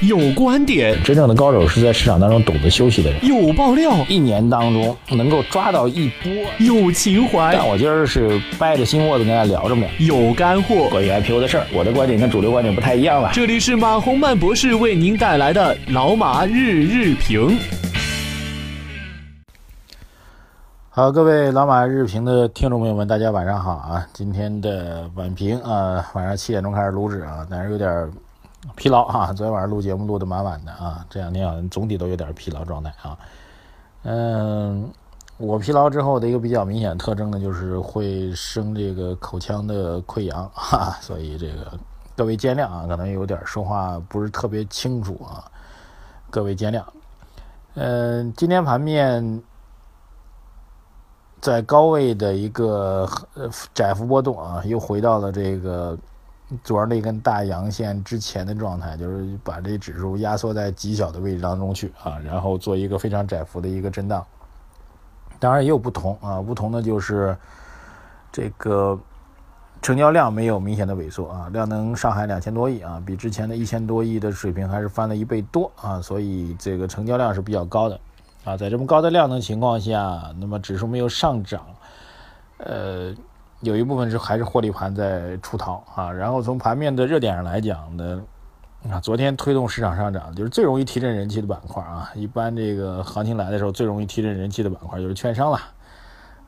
有观点，真正的高手是在市场当中懂得休息的人。有爆料，一年当中能够抓到一波。有情怀，但我今儿是掰着心窝子跟大家聊这么两。有干货，关于 IPO 的事儿，我的观点跟主流观点不太一样了。这里是马洪曼博士为您带来的老马日日评。好，各位老马日评的听众朋友们，大家晚上好啊！今天的晚评啊，晚上七点钟开始录制啊，但是有点。疲劳啊！昨天晚上录节目录的满满的啊，这两天好像总体都有点疲劳状态啊。嗯，我疲劳之后的一个比较明显特征呢，就是会生这个口腔的溃疡哈，所以这个各位见谅啊，可能有点说话不是特别清楚啊，各位见谅。嗯，今天盘面在高位的一个窄幅波动啊，又回到了这个。昨儿那根大阳线之前的状态，就是把这指数压缩在极小的位置当中去啊，然后做一个非常窄幅的一个震荡。当然也有不同啊，不同的就是这个成交量没有明显的萎缩啊，量能上海两千多亿啊，比之前的一千多亿的水平还是翻了一倍多啊，所以这个成交量是比较高的啊，在这么高的量能情况下，那么指数没有上涨，呃。有一部分是还是获利盘在出逃啊，然后从盘面的热点上来讲呢，啊，昨天推动市场上涨就是最容易提振人气的板块啊，一般这个行情来的时候最容易提振人气的板块就是券商了，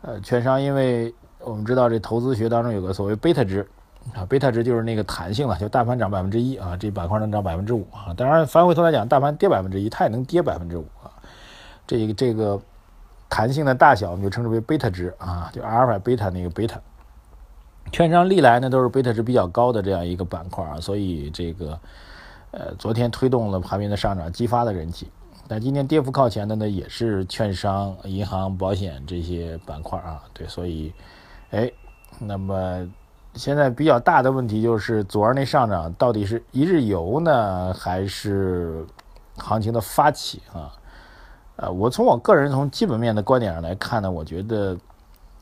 呃，券商因为我们知道这投资学当中有个所谓贝塔值啊，贝塔值就是那个弹性了，就大盘涨百分之一啊，这板块能涨百分之五啊，当然翻回头来讲，大盘跌百分之一，它也能跌百分之五啊，这个这个弹性的大小我们就称之为贝塔值啊，就阿尔法贝塔那个贝塔。券商历来呢都是贝塔值比较高的这样一个板块啊，所以这个呃昨天推动了盘面的上涨，激发了人气。但今天跌幅靠前的呢也是券商、银行、保险这些板块啊，对，所以哎，那么现在比较大的问题就是昨儿那上涨到底是一日游呢，还是行情的发起啊？呃，我从我个人从基本面的观点上来看呢，我觉得。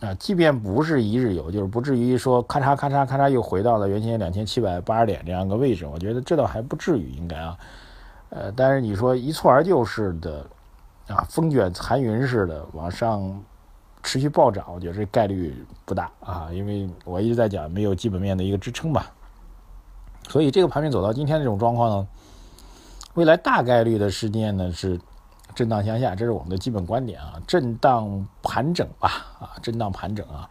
啊，即便不是一日游，就是不至于说咔嚓咔嚓咔嚓又回到了原先两千七百八十点这样一个位置，我觉得这倒还不至于应该啊。呃，但是你说一蹴而就似的，啊，风卷残云似的往上持续暴涨，我觉得这概率不大啊，因为我一直在讲没有基本面的一个支撑吧。所以这个盘面走到今天这种状况呢，未来大概率的事件呢是。震荡向下，这是我们的基本观点啊。震荡盘整吧，啊，震荡盘整啊。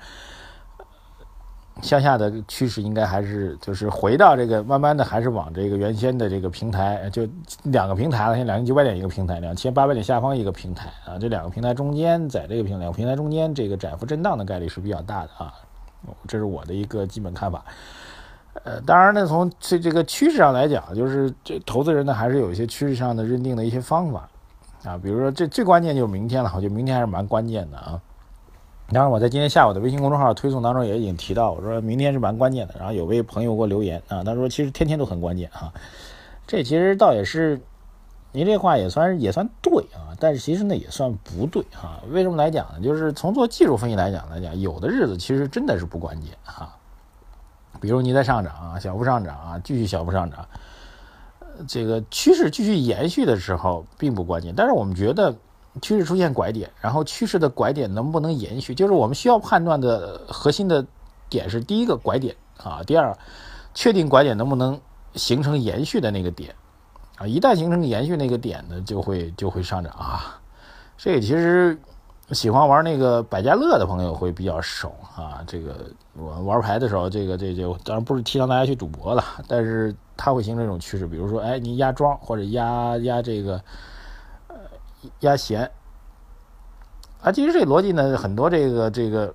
向下的趋势应该还是就是回到这个，慢慢的还是往这个原先的这个平台，就两个平台了，现在两千九百点一个平台，两千八百点下方一个平台啊。这两个平台中间，在这个平两个平台中间，这个窄幅震荡的概率是比较大的啊。这是我的一个基本看法。呃，当然呢，从这这个趋势上来讲，就是这投资人呢还是有一些趋势上的认定的一些方法。啊，比如说这最关键就是明天了，我觉得明天还是蛮关键的啊。当然，我在今天下午的微信公众号推送当中也已经提到，我说明天是蛮关键的。然后有位朋友给我留言啊，他说其实天天都很关键啊。这其实倒也是，您这话也算也算对啊，但是其实呢也算不对啊。为什么来讲呢？就是从做技术分析来讲来讲，有的日子其实真的是不关键哈。比如你在上涨啊，小幅上涨啊，继续小幅上涨。这个趋势继续延续的时候并不关键，但是我们觉得趋势出现拐点，然后趋势的拐点能不能延续，就是我们需要判断的核心的点是第一个拐点啊，第二确定拐点能不能形成延续的那个点啊，一旦形成延续那个点呢，就会就会上涨啊。这个其实喜欢玩那个百家乐的朋友会比较熟啊，这个我玩牌的时候，这个这就当然不是提倡大家去赌博了，但是。它会形成一种趋势，比如说，哎，你压庄或者压压这个，呃，压闲，啊，其实这逻辑呢，很多这个这个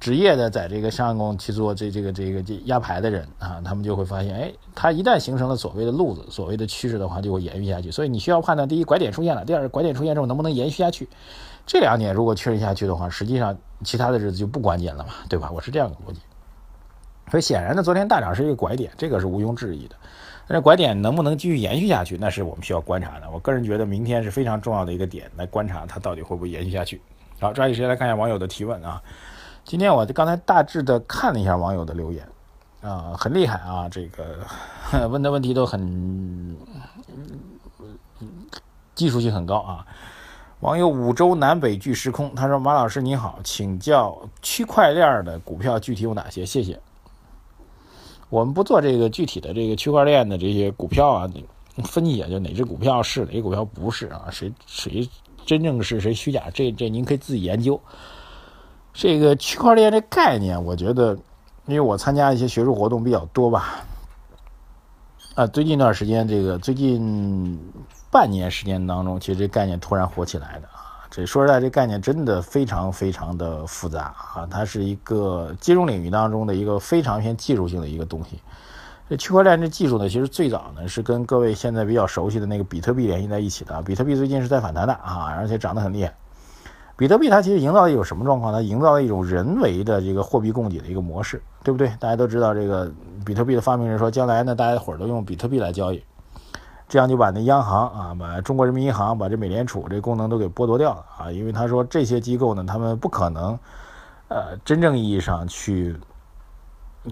职业的在这个上工去做这这个这个这压牌的人啊，他们就会发现，哎，它一旦形成了所谓的路子、所谓的趋势的话，就会延续下去。所以你需要判断：第一，拐点出现了；第二，拐点出现之后能不能延续下去。这两点如果确认下去的话，实际上其他的日子就不关键了嘛，对吧？我是这样的逻辑。所以显然呢，昨天大涨是一个拐点，这个是毋庸置疑的。但是拐点能不能继续延续下去，那是我们需要观察的。我个人觉得明天是非常重要的一个点，来观察它到底会不会延续下去。好，抓紧时间来看一下网友的提问啊。今天我刚才大致的看了一下网友的留言啊，很厉害啊，这个问的问题都很技术性很高啊。网友五洲南北俱时空，他说：“马老师你好，请教区块链的股票具体有哪些？谢谢。”我们不做这个具体的这个区块链的这些股票啊，分析就哪只股票是哪只股票不是啊？谁谁真正是谁虚假？这这您可以自己研究。这个区块链这概念，我觉得，因为我参加一些学术活动比较多吧，啊，最近一段时间，这个最近。半年时间当中，其实这概念突然火起来的啊！这说实在，这概念真的非常非常的复杂啊！它是一个金融领域当中的一个非常偏技术性的一个东西。这区块链这技术呢，其实最早呢是跟各位现在比较熟悉的那个比特币联系在一起的。比特币最近是在反弹的啊，而且涨得很厉害。比特币它其实营造的一种什么状况？它营造了一种人为的这个货币供给的一个模式，对不对？大家都知道，这个比特币的发明人说，将来呢，大家伙儿都用比特币来交易。这样就把那央行啊，把中国人民银行，把这美联储这功能都给剥夺掉了啊！因为他说这些机构呢，他们不可能，呃，真正意义上去，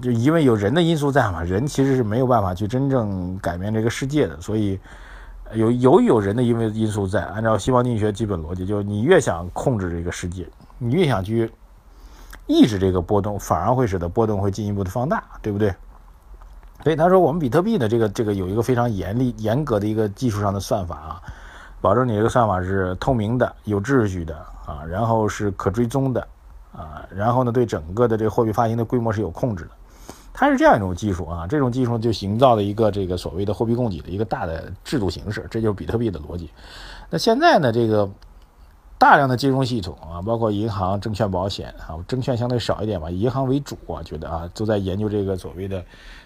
就因为有人的因素在嘛，人其实是没有办法去真正改变这个世界的，所以有有有人的因为因素在。按照西方经济学基本逻辑，就是你越想控制这个世界，你越想去抑制这个波动，反而会使得波动会进一步的放大，对不对？所以他说，我们比特币的这个这个有一个非常严厉严格的一个技术上的算法啊，保证你这个算法是透明的、有秩序的啊，然后是可追踪的啊，然后呢，对整个的这个货币发行的规模是有控制的。它是这样一种技术啊，这种技术就营造了一个这个所谓的货币供给的一个大的制度形式，这就是比特币的逻辑。那现在呢，这个大量的金融系统啊，包括银行、证券、保险啊，证券相对少一点吧，银行为主啊，觉得啊，都在研究这个所谓的。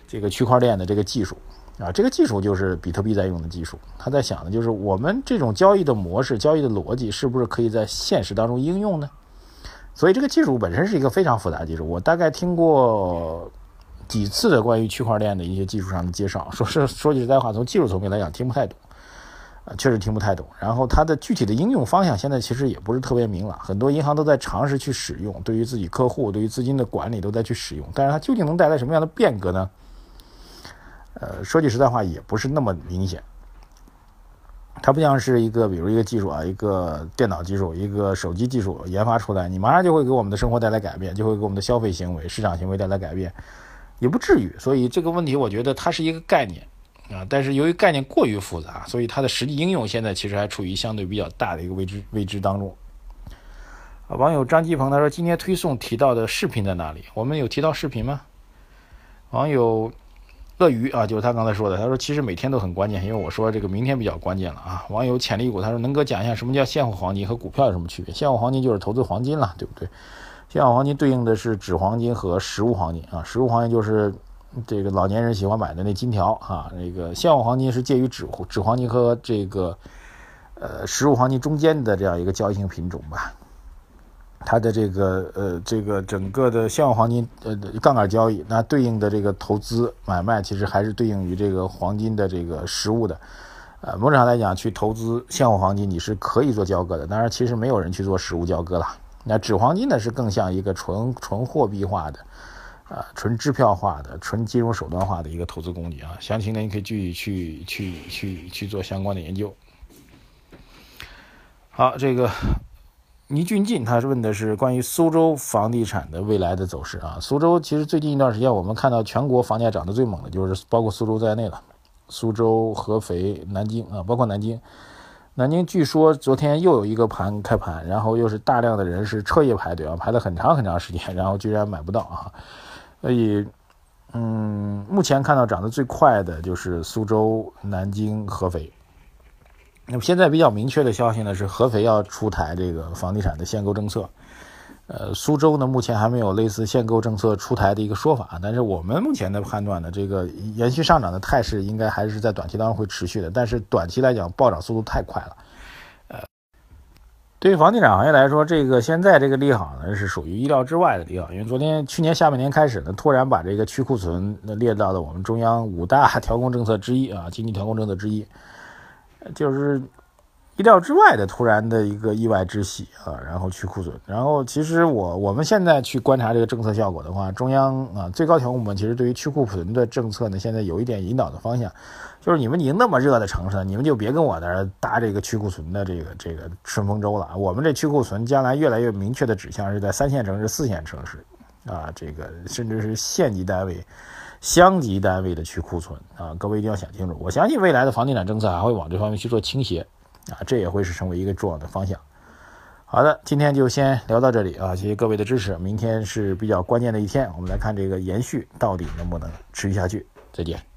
这个区块链的这个技术啊，这个技术就是比特币在用的技术。他在想的就是我们这种交易的模式、交易的逻辑，是不是可以在现实当中应用呢？所以这个技术本身是一个非常复杂技术。我大概听过几次的关于区块链的一些技术上的介绍，说是说句实在话，从技术层面来讲听不太懂，啊，确实听不太懂。然后它的具体的应用方向现在其实也不是特别明朗，很多银行都在尝试去使用，对于自己客户、对于资金的管理都在去使用，但是它究竟能带来什么样的变革呢？呃，说句实在话，也不是那么明显。它不像是一个，比如一个技术啊，一个电脑技术，一个手机技术研发出来，你马上就会给我们的生活带来改变，就会给我们的消费行为、市场行为带来改变，也不至于。所以这个问题，我觉得它是一个概念啊，但是由于概念过于复杂，所以它的实际应用现在其实还处于相对比较大的一个未知未知当中。啊，网友张继鹏他说：“今天推送提到的视频在哪里？我们有提到视频吗？”网友。鳄鱼啊，就是他刚才说的。他说，其实每天都很关键，因为我说这个明天比较关键了啊。网友潜力股，他说，能哥讲一下什么叫现货黄金和股票有什么区别？现货黄金就是投资黄金了，对不对？现货黄金对应的是纸黄金和实物黄金啊。实物黄金就是这个老年人喜欢买的那金条啊。那个现货黄金是介于纸纸黄金和这个呃实物黄金中间的这样一个交易性品种吧。它的这个呃，这个整个的现货黄金呃杠杆交易，那对应的这个投资买卖，其实还是对应于这个黄金的这个实物的。呃，某种上来讲，去投资现货黄金，你是可以做交割的。当然，其实没有人去做实物交割了。那纸黄金呢，是更像一个纯纯货币化的，啊，纯支票化的、纯金融手段化的一个投资工具啊。详情呢，你可以具体去去去去做相关的研究。好，这个。倪俊进，他是问的是关于苏州房地产的未来的走势啊。苏州其实最近一段时间，我们看到全国房价涨得最猛的就是包括苏州在内了，苏州、合肥、南京啊，包括南京。南京据说昨天又有一个盘开盘，然后又是大量的人是彻夜排队啊，排了很长很长时间，然后居然买不到啊。所以，嗯，目前看到涨得最快的就是苏州、南京、合肥。那么现在比较明确的消息呢，是合肥要出台这个房地产的限购政策。呃，苏州呢目前还没有类似限购政策出台的一个说法，但是我们目前的判断呢，这个延续上涨的态势应该还是在短期当中会持续的。但是短期来讲，暴涨速度太快了。对于房地产行业来说，这个现在这个利好呢是属于意料之外的利好，因为昨天去年下半年开始呢，突然把这个去库存列到了我们中央五大 调控政策之一啊，经济调控政策之一。就是意料之外的突然的一个意外之喜啊，然后去库存。然后其实我我们现在去观察这个政策效果的话，中央啊最高调控部门其实对于去库存的政策呢，现在有一点引导的方向，就是你们已经那么热的城市了，你们就别跟我那儿搭这个去库存的这个这个顺风舟了。我们这去库存将来越来越明确的指向是在三线城市、四线城市啊，这个甚至是县级单位、乡级单位的去库存啊，各位一定要想清楚。我相信未来的房地产政策还会往这方面去做倾斜。啊，这也会是成为一个重要的方向。好的，今天就先聊到这里啊，谢谢各位的支持。明天是比较关键的一天，我们来看这个延续到底能不能持续下去。再见。